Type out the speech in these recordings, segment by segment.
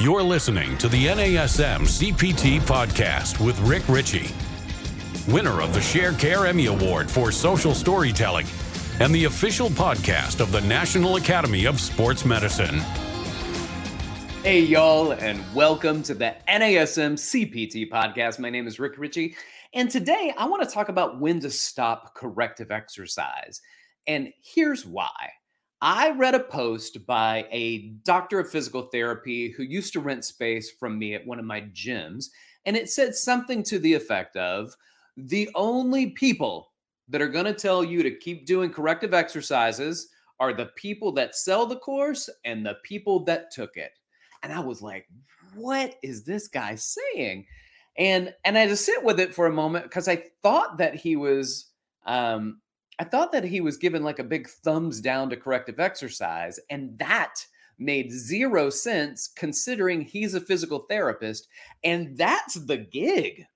You're listening to the NASM CPT podcast with Rick Richey, winner of the Sharecare Emmy Award for Social Storytelling and the official podcast of the National Academy of Sports Medicine. Hey, y'all, and welcome to the NASM CPT podcast. My name is Rick Richey, and today I want to talk about when to stop corrective exercise. And here's why. I read a post by a doctor of physical therapy who used to rent space from me at one of my gyms, and it said something to the effect of the only people that are going to tell you to keep doing corrective exercises are the people that sell the course and the people that took it. And I was like, what is this guy saying? And and I had to sit with it for a moment because I thought that he was um I thought that he was given like a big thumbs down to corrective exercise and that made zero sense considering he's a physical therapist and that's the gig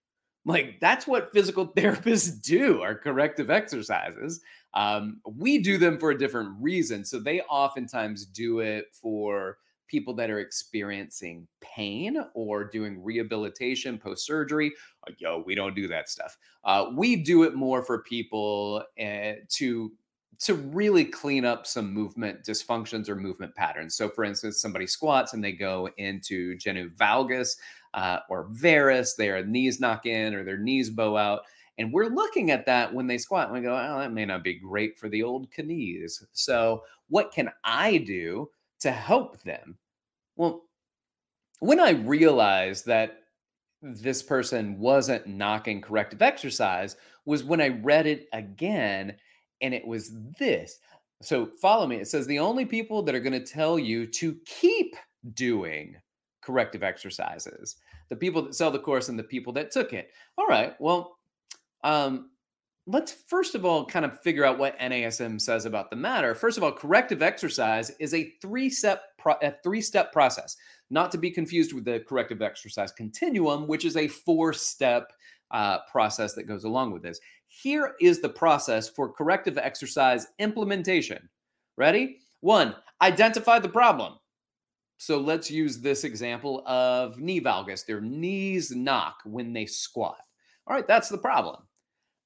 like that's what physical therapists do are corrective exercises. Um, we do them for a different reason. So they oftentimes do it for people that are experiencing pain or doing rehabilitation post surgery. Like, yo, we don't do that stuff. Uh, we do it more for people uh, to to really clean up some movement dysfunctions or movement patterns. So, for instance, somebody squats and they go into genu valgus uh, or varus, their knees knock in or their knees bow out. And we're looking at that when they squat and we go, oh, that may not be great for the old knees. So, what can I do to help them? Well, when I realized that this person wasn't knocking corrective exercise was when I read it again and it was this. So follow me. It says the only people that are going to tell you to keep doing corrective exercises, the people that sell the course and the people that took it. All right. Well, um, let's first of all kind of figure out what NASM says about the matter. First of all, corrective exercise is a three-step pro- a three-step process, not to be confused with the corrective exercise continuum, which is a four-step uh, process that goes along with this. Here is the process for corrective exercise implementation. Ready? One, identify the problem. So let's use this example of knee valgus. Their knees knock when they squat. All right, that's the problem.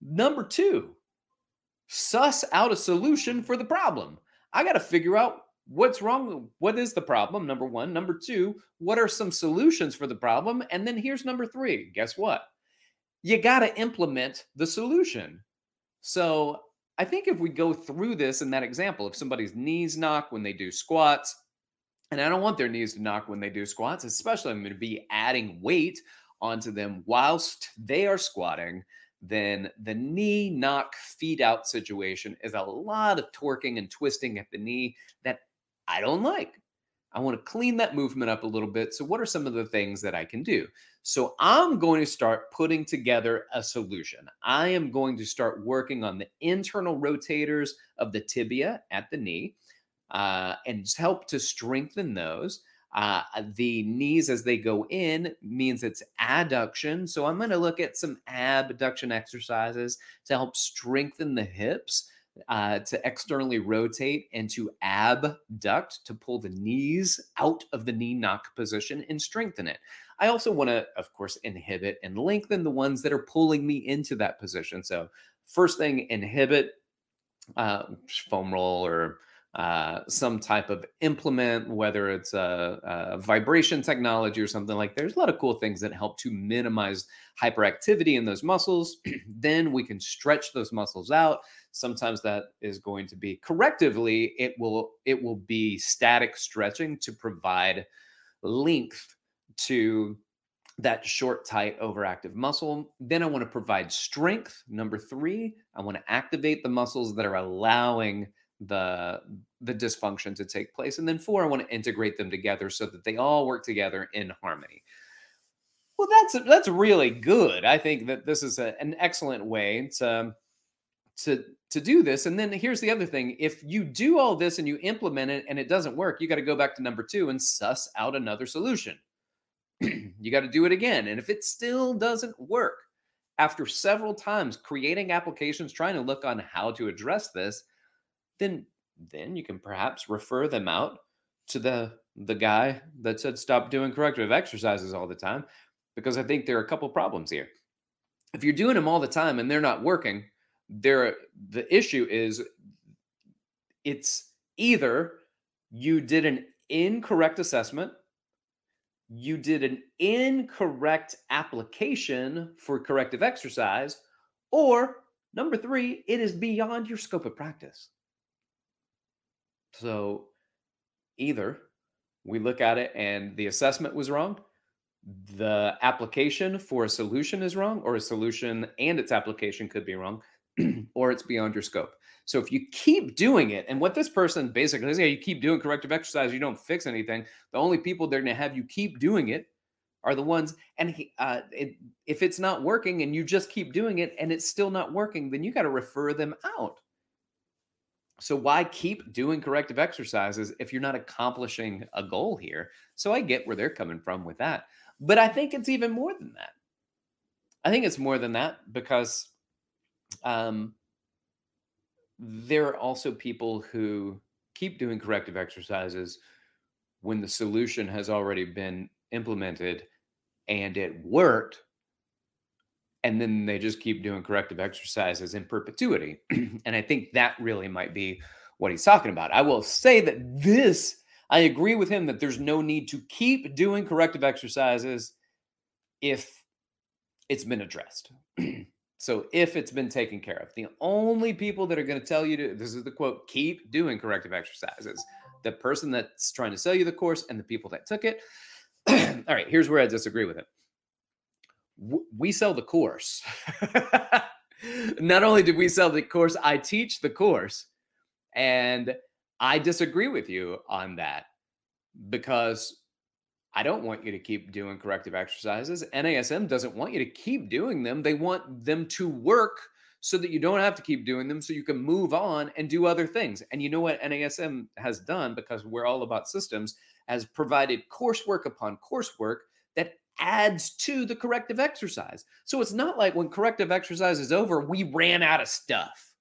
Number two, suss out a solution for the problem. I got to figure out what's wrong. What is the problem? Number one. Number two, what are some solutions for the problem? And then here's number three. Guess what? You got to implement the solution. So I think if we go through this in that example, if somebody's knees knock when they do squats, and I don't want their knees to knock when they do squats, especially I'm going to be adding weight onto them whilst they are squatting, then the knee knock feet out situation is a lot of torquing and twisting at the knee that I don't like. I want to clean that movement up a little bit. So, what are some of the things that I can do? So, I'm going to start putting together a solution. I am going to start working on the internal rotators of the tibia at the knee uh, and help to strengthen those. Uh, the knees as they go in means it's adduction. So I'm going to look at some abduction exercises to help strengthen the hips, uh, to externally rotate and to abduct to pull the knees out of the knee knock position and strengthen it. I also want to, of course, inhibit and lengthen the ones that are pulling me into that position. So, first thing, inhibit uh, foam roll or uh, some type of implement, whether it's a, a, vibration technology or something like. There's a lot of cool things that help to minimize hyperactivity in those muscles. then we can stretch those muscles out. Sometimes that is going to be correctively. It will it will be static stretching to provide length to that short, tight, overactive muscle. Then I want to provide strength. Number three, I want to activate the muscles that are allowing the the dysfunction to take place and then four i want to integrate them together so that they all work together in harmony. Well that's that's really good. I think that this is a, an excellent way to to to do this and then here's the other thing. If you do all this and you implement it and it doesn't work you got to go back to number two and suss out another solution. You got to do it again and if it still doesn't work after several times creating applications trying to look on how to address this then then you can perhaps refer them out to the the guy that said stop doing corrective exercises all the time because I think there are a couple problems here. If you're doing them all the time and they're not working, there the issue is it's either you did an incorrect assessment, you did an incorrect application for corrective exercise, or number three, it is beyond your scope of practice. So either we look at it and the assessment was wrong, the application for a solution is wrong, or a solution and its application could be wrong, or it's beyond your scope. So if you keep doing it, and what this person basically is, yeah, you keep doing corrective exercise, you don't fix anything. The only people they're going to have you keep doing it are the ones, and uh, it, if it's not working and you just keep doing it and it's still not working, then you got to refer them out. So why keep doing corrective exercises if you're not accomplishing a goal here? So I get where they're coming from with that. But I think it's even more than that. I think it's more than that because um, there are also people who keep doing corrective exercises when the solution has already been implemented and it worked and then they just keep doing corrective exercises in perpetuity and i think that really might be what he's talking about i will say that this i agree with him that there's no need to keep doing corrective exercises if it's been addressed So if it's been taken care of, the only people that are going to tell you to this is the quote, keep doing corrective exercises. The person that's trying to sell you the course and the people that took it. All right, here's where I disagree with We sell the course. Not only did we sell the course, I teach the course. And I disagree with you on that because I don't want you to keep doing corrective exercises. NASM doesn't want you to keep doing them. They want them to work so that you don't have to keep doing them so you can move on and do other things. And you know what NASM has done because we're all about systems has provided coursework upon coursework that adds to the corrective exercise. So it's not like when corrective exercise is over, we ran out of stuff.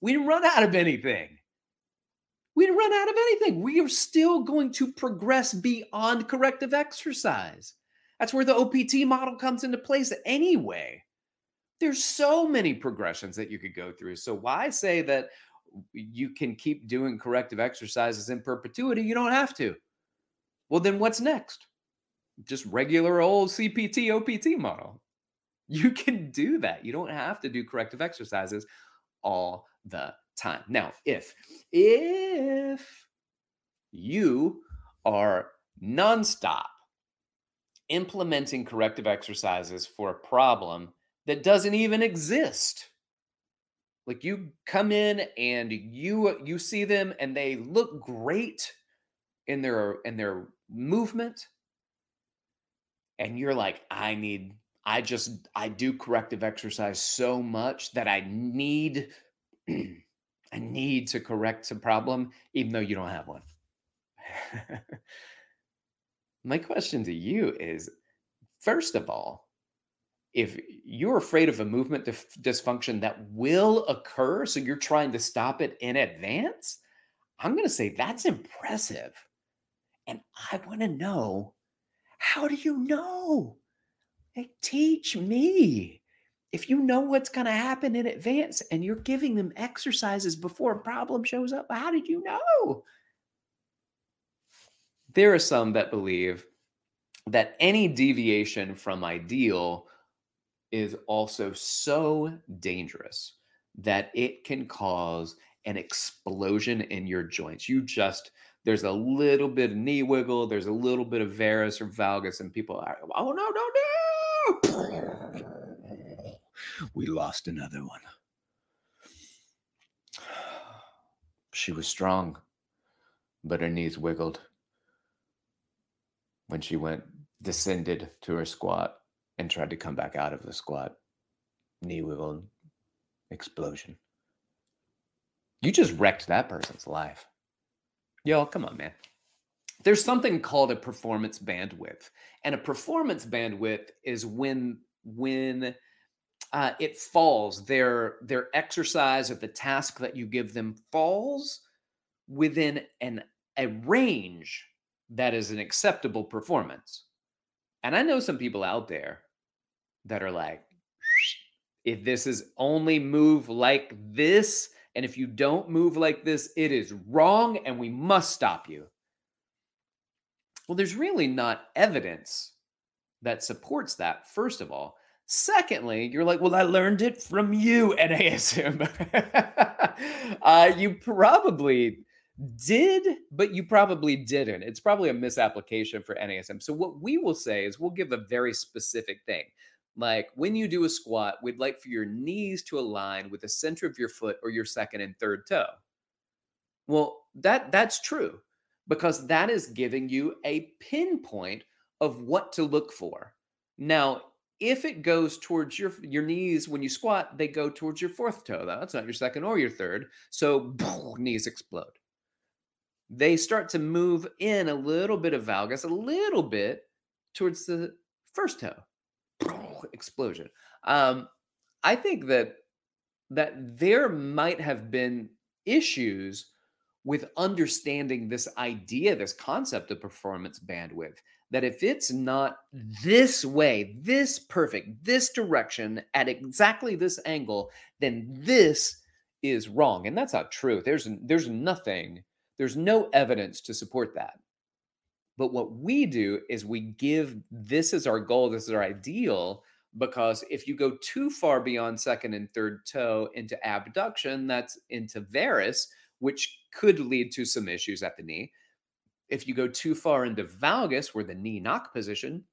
We didn't run out of anything we didn't run out of anything. We are still going to progress beyond corrective exercise. That's where the OPT model comes into place anyway. There's so many progressions that you could go through. So why say that you can keep doing corrective exercises in perpetuity? You don't have to. Well, then what's next? Just regular old CPT OPT model. You can do that. You don't have to do corrective exercises all the time. Now, if if you are nonstop implementing corrective exercises for a problem that doesn't even exist, like you come in and you you see them and they look great in their in their movement and you're like i need i just i do corrective exercise so much that i need I need to correct a problem, even though you don't have one. My question to you is first of all, if you're afraid of a movement dif- dysfunction that will occur, so you're trying to stop it in advance, I'm going to say that's impressive. And I want to know how do you know? Hey, teach me if you know what's going to happen in advance and you're giving them exercises before a problem shows up, how did you know? There are some that believe that any deviation from ideal is also so dangerous that it can cause an explosion in your joints. You just there's a little bit of knee wiggle, there's a little bit of varus or valgus, and people are, oh no, no, no we lost another one. She was strong, but her knees wiggled when she went, descended to her squat, and tried to come back out of the squat. Knee wiggled, explosion. You just wrecked that person's life. Yo, come on, man. There's something called a performance bandwidth. And a performance bandwidth is when when uh, it falls their their exercise or the task that you give them falls within an a range that is an acceptable performance. And I know some people out there that are like, if this is only move like this, and if you don't move like this, it is wrong and we must stop you. Well, there's really not evidence that supports that, first of all. Secondly, you're like, well, I learned it from you, NASM. uh, you probably did, but you probably didn't. It's probably a misapplication for NASM. So, what we will say is we'll give a very specific thing. Like when you do a squat, we'd like for your knees to align with the center of your foot or your second and third toe. Well, that that's true because that is giving you a pinpoint of what to look for. Now, if it goes towards your your knees when you squat, they go towards your fourth toe. That's not your second or your third. So knees explode. They start to move in a little bit of valgus, a little bit towards the first toe. Explosion. Um, I think that that there might have been issues with understanding this idea, this concept of performance bandwidth that if it's not this way, this perfect, this direction at exactly this angle, then this is wrong. And that's not true. There's there's nothing, there's no evidence to support that. But what we do is we give this is our goal, this is our ideal, because if you go too far beyond second and third toe into abduction, that's into varus, which could lead to some issues at the knee if you go too far into valgus, where the knee knock position,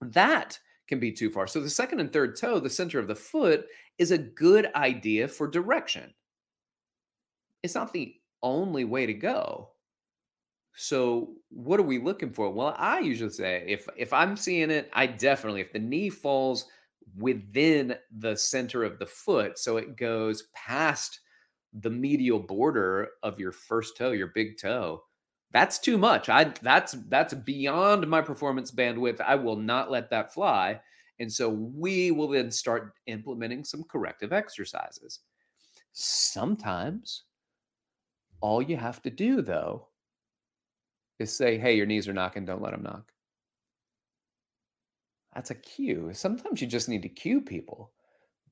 that can be too far. So the second and third toe, the center of the foot, is a good idea for direction. It's not the only way to go. So what are we looking for? Well, I usually say if if I'm seeing it, I definitely if the knee falls within the center of the foot, so it goes past the medial border of your first toe, your big toe, that's too much. I that's that's beyond my performance bandwidth. I will not let that fly. And so we will then start implementing some corrective exercises. Sometimes all you have to do though is say, "Hey, your knees are knocking, don't let them knock." That's a cue. Sometimes you just need to cue people.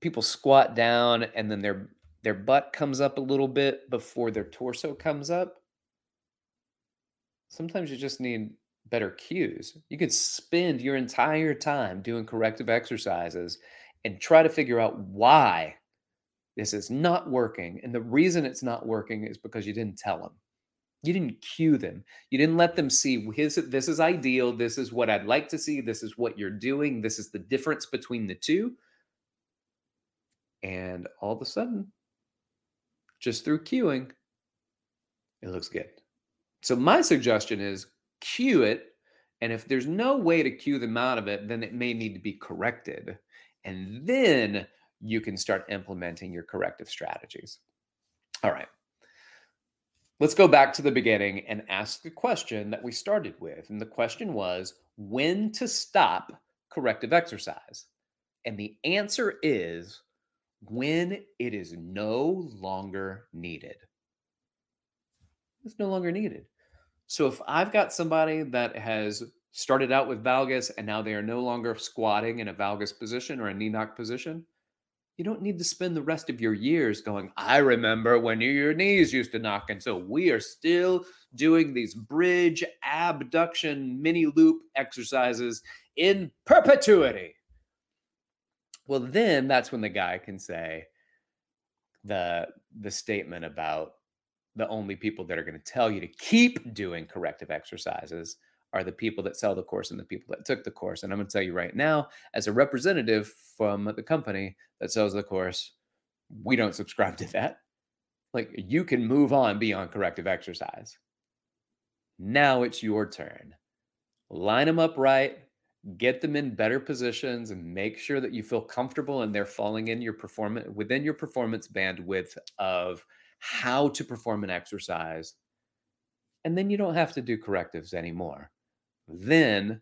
People squat down and then their their butt comes up a little bit before their torso comes up sometimes you just need better cues. You could spend your entire time doing corrective exercises and try to figure out why this is not working. And the reason it's not working is because you didn't tell them. You didn't cue them. You didn't let them see his, this is ideal. This is what I'd like to see. This is what you're doing. This is the difference between the two. And all of a sudden, just through cueing, it looks good. So my suggestion is cue it. And if there's no way to cue them out of it, then it may need to be corrected. And then you can start implementing your corrective strategies. All right. Let's go back to the beginning and ask the question that we started with. And the question was when to stop corrective exercise? And the answer is when it is no longer needed. It's no longer needed. So if I've got somebody that has started out with valgus and now they are no longer squatting in a valgus position or a knee knock position, you don't need to spend the rest of your years going, I remember when your knees used to knock. And so we are still doing these bridge abduction mini loop exercises in perpetuity. Well, then that's when the guy can say the the statement about the only people that are going to tell you to keep doing corrective exercises are the people that sell the course and the people that took the course. And I'm going to tell you right now, as a representative from the company that sells the course, we don't subscribe to that. Like you can move on beyond corrective exercise. Now it's your turn. Line them up right, get them in better positions, and make sure that you feel comfortable and they're falling in your performance within your performance bandwidth of how to perform an exercise. And then you don't have to do correctives anymore. Then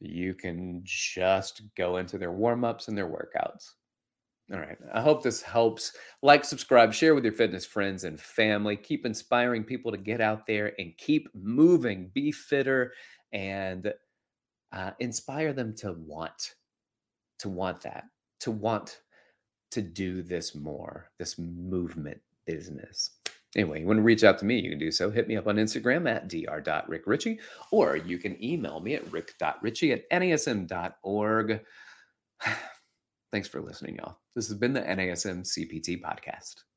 you can just go into their warm ups and their workouts. All right. I hope this helps. Like, subscribe, share with your fitness friends and family. Keep inspiring people to get out there and keep moving, be fitter, and uh, inspire them to want, to want that, to want to do this more, this movement business. Anyway, you want to reach out to me, you can do so. Hit me up on Instagram at dr.rickrichey, or you can email me at rick.richey at nasm.org. Thanks for listening, y'all. This has been the NASM CPT podcast.